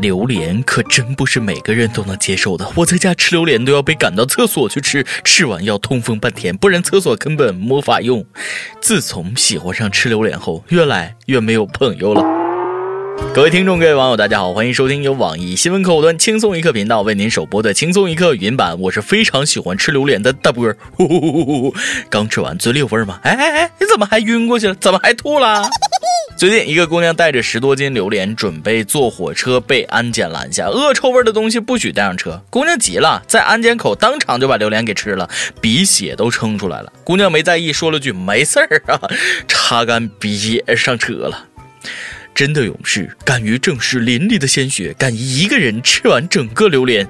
榴莲可真不是每个人都能接受的。我在家吃榴莲都要被赶到厕所去吃，吃完要通风半天，不然厕所根本没法用。自从喜欢上吃榴莲后，越来越没有朋友了。各位听众，各位网友，大家好，欢迎收听由网易新闻客户端轻松一刻频道为您首播的轻松一刻语音版。我是非常喜欢吃榴莲的大波儿。刚吃完，嘴里有味吗？哎哎哎，你怎么还晕过去了？怎么还吐了？最近，一个姑娘带着十多斤榴莲，准备坐火车，被安检拦下。恶臭味的东西不许带上车。姑娘急了，在安检口当场就把榴莲给吃了，鼻血都撑出来了。姑娘没在意，说了句“没事儿啊”，擦干鼻血上车了。真的勇士，敢于正视淋漓的鲜血，敢一个人吃完整个榴莲。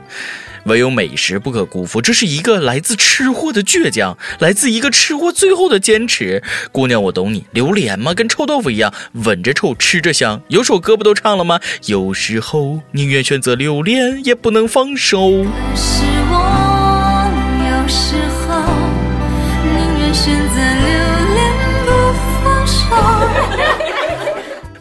唯有美食不可辜负，这是一个来自吃货的倔强，来自一个吃货最后的坚持。姑娘，我懂你，榴莲嘛，跟臭豆腐一样，闻着臭，吃着香。有首歌不都唱了吗？有时候宁愿选择榴莲，也不能放手。是我，有时候宁愿选择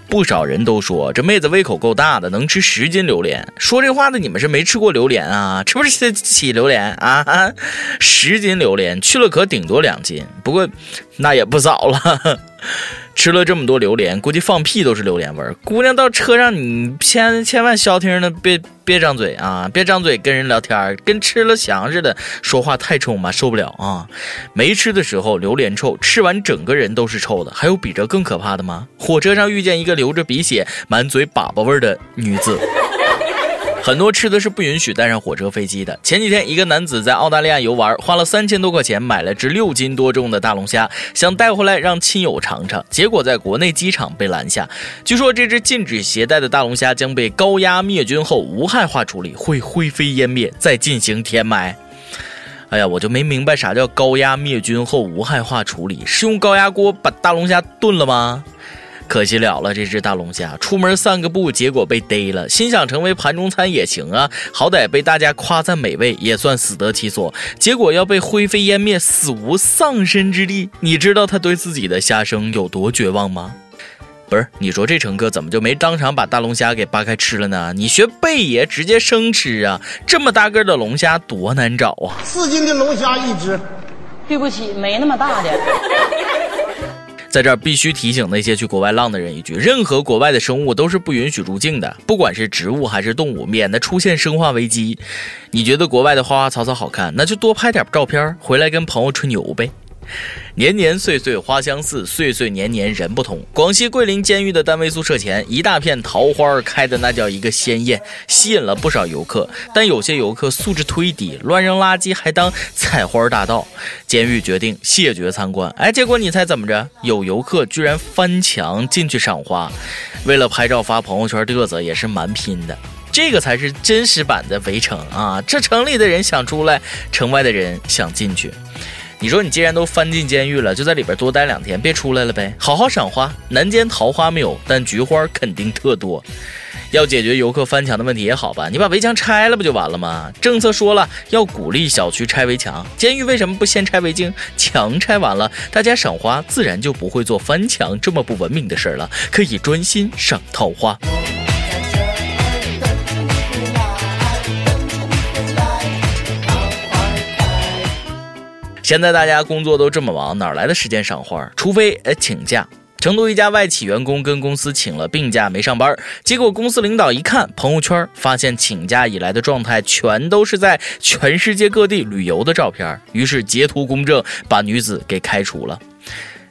不少人都说这妹子胃口够大的，能吃十斤榴莲。说这话的你们是没吃过榴莲啊？吃不吃起榴莲啊？十斤榴莲去了可顶多两斤，不过那也不早了。吃了这么多榴莲，估计放屁都是榴莲味儿。姑娘到车上，你千千万消停的，别别张嘴啊，别张嘴跟人聊天，跟吃了翔似的，说话太冲吧，受不了啊。没吃的时候榴莲臭，吃完整个人都是臭的。还有比这更可怕的吗？火车上遇见一个流着鼻血、满嘴粑粑味儿的女子。很多吃的是不允许带上火车、飞机的。前几天，一个男子在澳大利亚游玩，花了三千多块钱买了只六斤多重的大龙虾，想带回来让亲友尝尝，结果在国内机场被拦下。据说这只禁止携带的大龙虾将被高压灭菌后无害化处理，会灰飞烟灭，再进行填埋。哎呀，我就没明白啥叫高压灭菌后无害化处理，是用高压锅把大龙虾炖了吗？可惜了了，这只大龙虾出门散个步，结果被逮了。心想成为盘中餐也行啊，好歹被大家夸赞美味，也算死得其所。结果要被灰飞烟灭，死无葬身之地。你知道他对自己的虾生有多绝望吗？不是，你说这乘客怎么就没当场把大龙虾给扒开吃了呢？你学贝爷直接生吃啊！这么大个的龙虾多难找啊！四斤的龙虾一只，对不起，没那么大的。在这儿必须提醒那些去国外浪的人一句：任何国外的生物都是不允许入境的，不管是植物还是动物，免得出现生化危机。你觉得国外的花花草草好看，那就多拍点照片回来跟朋友吹牛呗。年年岁岁花相似，岁岁年年人不同。广西桂林监狱的单位宿舍前，一大片桃花开的那叫一个鲜艳，吸引了不少游客。但有些游客素质忒低，乱扔垃圾，还当采花大盗。监狱决定谢绝参观。哎，结果你猜怎么着？有游客居然翻墙进去赏花，为了拍照发朋友圈嘚瑟，也是蛮拼的。这个才是真实版的围城啊！这城里的人想出来，城外的人想进去。你说你既然都翻进监狱了，就在里边多待两天，别出来了呗，好好赏花。南间桃花没有，但菊花肯定特多。要解决游客翻墙的问题也好吧，你把围墙拆了不就完了吗？政策说了要鼓励小区拆围墙，监狱为什么不先拆围巾？墙拆完了，大家赏花自然就不会做翻墙这么不文明的事儿了，可以专心赏桃花。现在大家工作都这么忙，哪来的时间赏花？除非呃请假。成都一家外企员工跟公司请了病假没上班，结果公司领导一看朋友圈，发现请假以来的状态全都是在全世界各地旅游的照片，于是截图公证，把女子给开除了。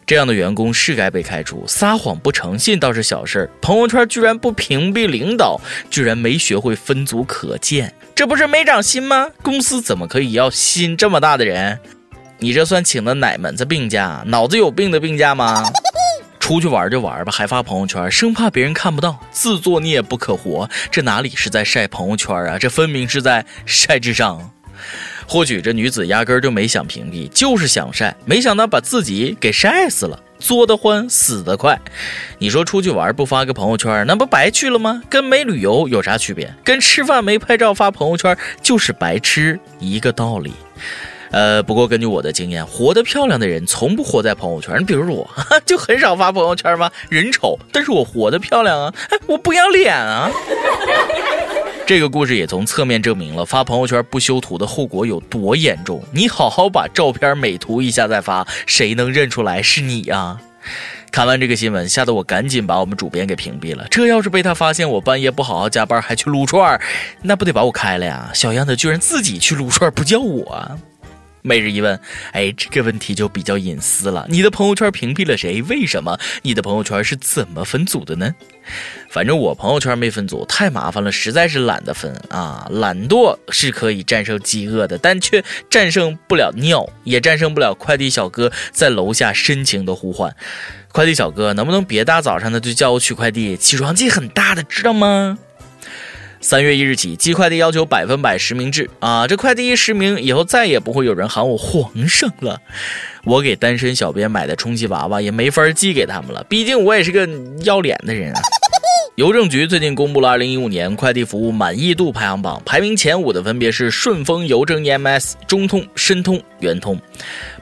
这样的员工是该被开除，撒谎不诚信倒是小事儿，朋友圈居然不屏蔽领导，居然没学会分组可见，这不是没长心吗？公司怎么可以要心这么大的人？你这算请的哪门子病假？脑子有病的病假吗？出去玩就玩吧，还发朋友圈，生怕别人看不到，自作孽不可活。这哪里是在晒朋友圈啊？这分明是在晒智商。或许这女子压根儿就没想屏蔽，就是想晒，没想到把自己给晒死了。作得欢，死得快。你说出去玩不发个朋友圈，那不白去了吗？跟没旅游有啥区别？跟吃饭没拍照发朋友圈就是白吃一个道理。呃，不过根据我的经验，活得漂亮的人从不活在朋友圈。你比如我，就很少发朋友圈吗？人丑，但是我活得漂亮啊！我不要脸啊！这个故事也从侧面证明了发朋友圈不修图的后果有多严重。你好好把照片美图一下再发，谁能认出来是你呀？看完这个新闻，吓得我赶紧把我们主编给屏蔽了。这要是被他发现我半夜不好好加班还去撸串那不得把我开了呀？小样的，居然自己去撸串不叫我。每日一问，哎，这个问题就比较隐私了。你的朋友圈屏蔽了谁？为什么？你的朋友圈是怎么分组的呢？反正我朋友圈没分组，太麻烦了，实在是懒得分啊。懒惰是可以战胜饥饿的，但却战胜不了尿，也战胜不了快递小哥在楼下深情的呼唤。快递小哥，能不能别大早上的就叫我取快递？起床气很大的，知道吗？三月一日起，寄快递要求百分百实名制啊！这快递一实名，以后再也不会有人喊我皇上了。我给单身小编买的充气娃娃也没法寄给他们了，毕竟我也是个要脸的人啊。邮政局最近公布了二零一五年快递服务满意度排行榜，排名前五的分别是顺丰邮政 EMS、中通、申通、圆通。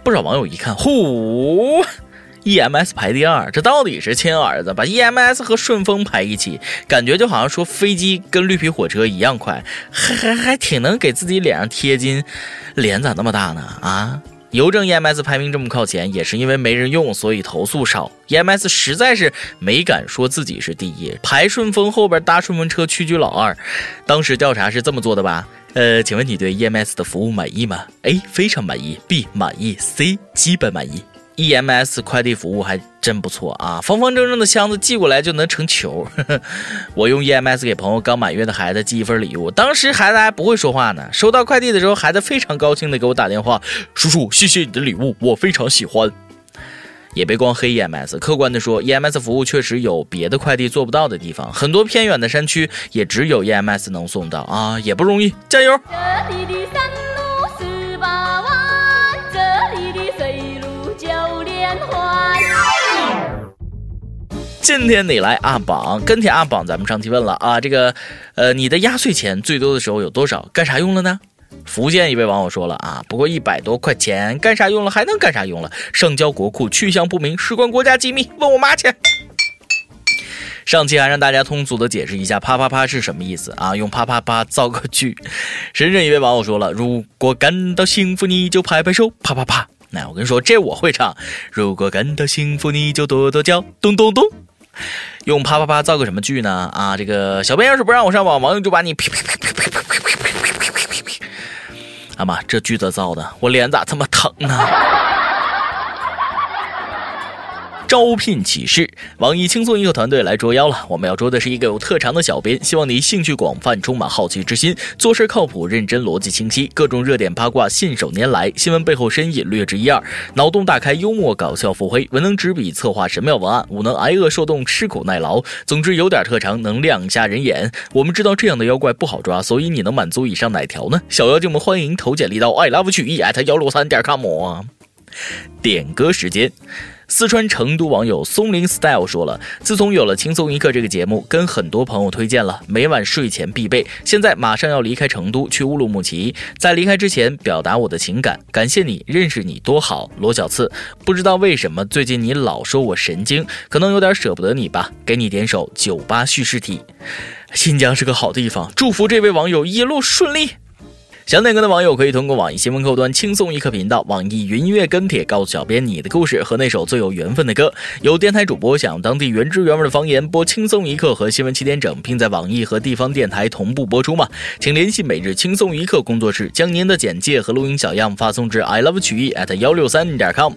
不少网友一看，呼！EMS 排第二，这到底是亲儿子？把 EMS 和顺丰排一起，感觉就好像说飞机跟绿皮火车一样快，还还还挺能给自己脸上贴金。脸咋那么大呢？啊，邮政 EMS 排名这么靠前，也是因为没人用，所以投诉少。EMS 实在是没敢说自己是第一，排顺丰后边搭顺风车屈居老二。当时调查是这么做的吧？呃，请问你对 EMS 的服务满意吗？A 非常满意，B 满意，C 基本满意。EMS 快递服务还真不错啊，方方正正的箱子寄过来就能成球。呵 呵我用 EMS 给朋友刚满月的孩子寄一份礼物，当时孩子还不会说话呢。收到快递的时候，孩子非常高兴的给我打电话：“叔叔，谢谢你的礼物，我非常喜欢。”也别光黑 EMS，客观的说，EMS 服务确实有别的快递做不到的地方，很多偏远的山区也只有 EMS 能送到啊，也不容易，加油！今天你来阿榜，跟帖阿榜，咱们上期问了啊，这个，呃，你的压岁钱最多的时候有多少？干啥用了呢？福建一位网友说了啊，不过一百多块钱，干啥用了？还能干啥用了？上交国库，去向不明，事关国家机密，问我妈去。上期还让大家通俗的解释一下啪啪啪是什么意思啊？用啪啪啪造个句。深圳一位网友说了，如果感到幸福，你就拍拍手，啪啪啪。那我跟你说，这我会唱。如果感到幸福，你就跺跺脚，咚咚咚。用啪啪啪造个什么句呢？啊，这个小编要是不让我上网，网友就把你啪啪啪啪啪啪啪啪啪啪啪啪。阿妈，这句子造的，我脸咋这么疼呢？招聘启事，网易轻松一刻团队来捉妖了。我们要捉的是一个有特长的小编，希望你兴趣广泛，充满好奇之心，做事靠谱、认真、逻辑清晰，各种热点八卦信手拈来，新闻背后深意略知一二，脑洞大开，幽默搞笑腹黑，文能执笔策划神妙文案，武能挨饿受冻、吃苦耐劳。总之有点特长，能亮瞎人眼。我们知道这样的妖怪不好抓，所以你能满足以上哪条呢？小妖精们欢迎投简历到 i love 曲艺 at 幺六三点 com。点歌时间。四川成都网友松林 style 说了：“自从有了轻松一刻这个节目，跟很多朋友推荐了，每晚睡前必备。现在马上要离开成都去乌鲁木齐，在离开之前表达我的情感，感谢你，认识你多好。”罗小次，不知道为什么最近你老说我神经，可能有点舍不得你吧？给你点首《酒吧叙事体》。新疆是个好地方，祝福这位网友一路顺利。想点歌的网友可以通过网易新闻客户端轻松一刻频道、网易云音乐跟帖告诉小编你的故事和那首最有缘分的歌。有电台主播想当地原汁原味的方言播轻松一刻和新闻七点整，并在网易和地方电台同步播出吗？请联系每日轻松一刻工作室，将您的简介和录音小样发送至 i love 曲艺 at 幺六三点 com。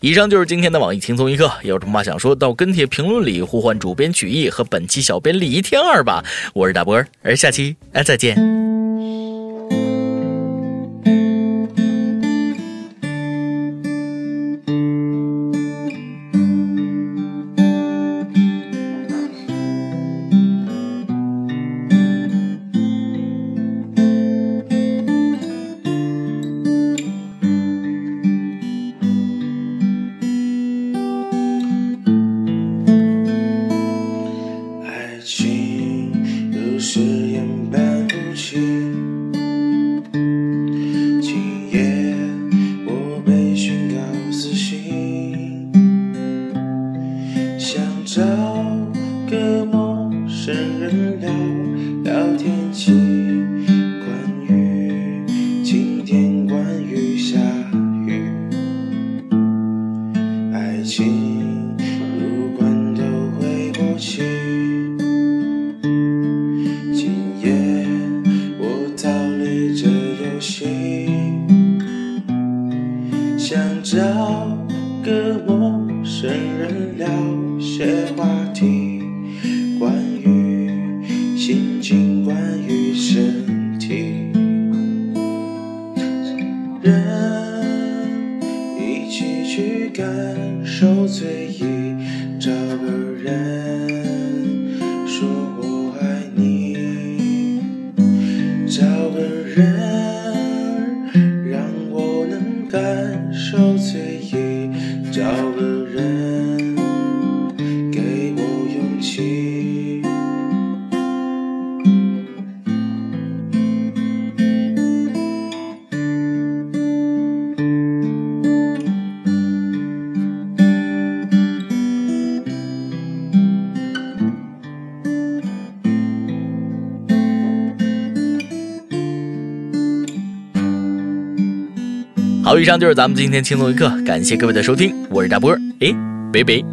以上就是今天的网易轻松一刻，有什么话想说到跟帖评论里呼唤主编曲艺和本期小编李天二吧。我是大波儿，而下期哎再见。say. 好，以上就是咱们今天轻松一刻，感谢各位的收听，我是大波儿，诶，北北。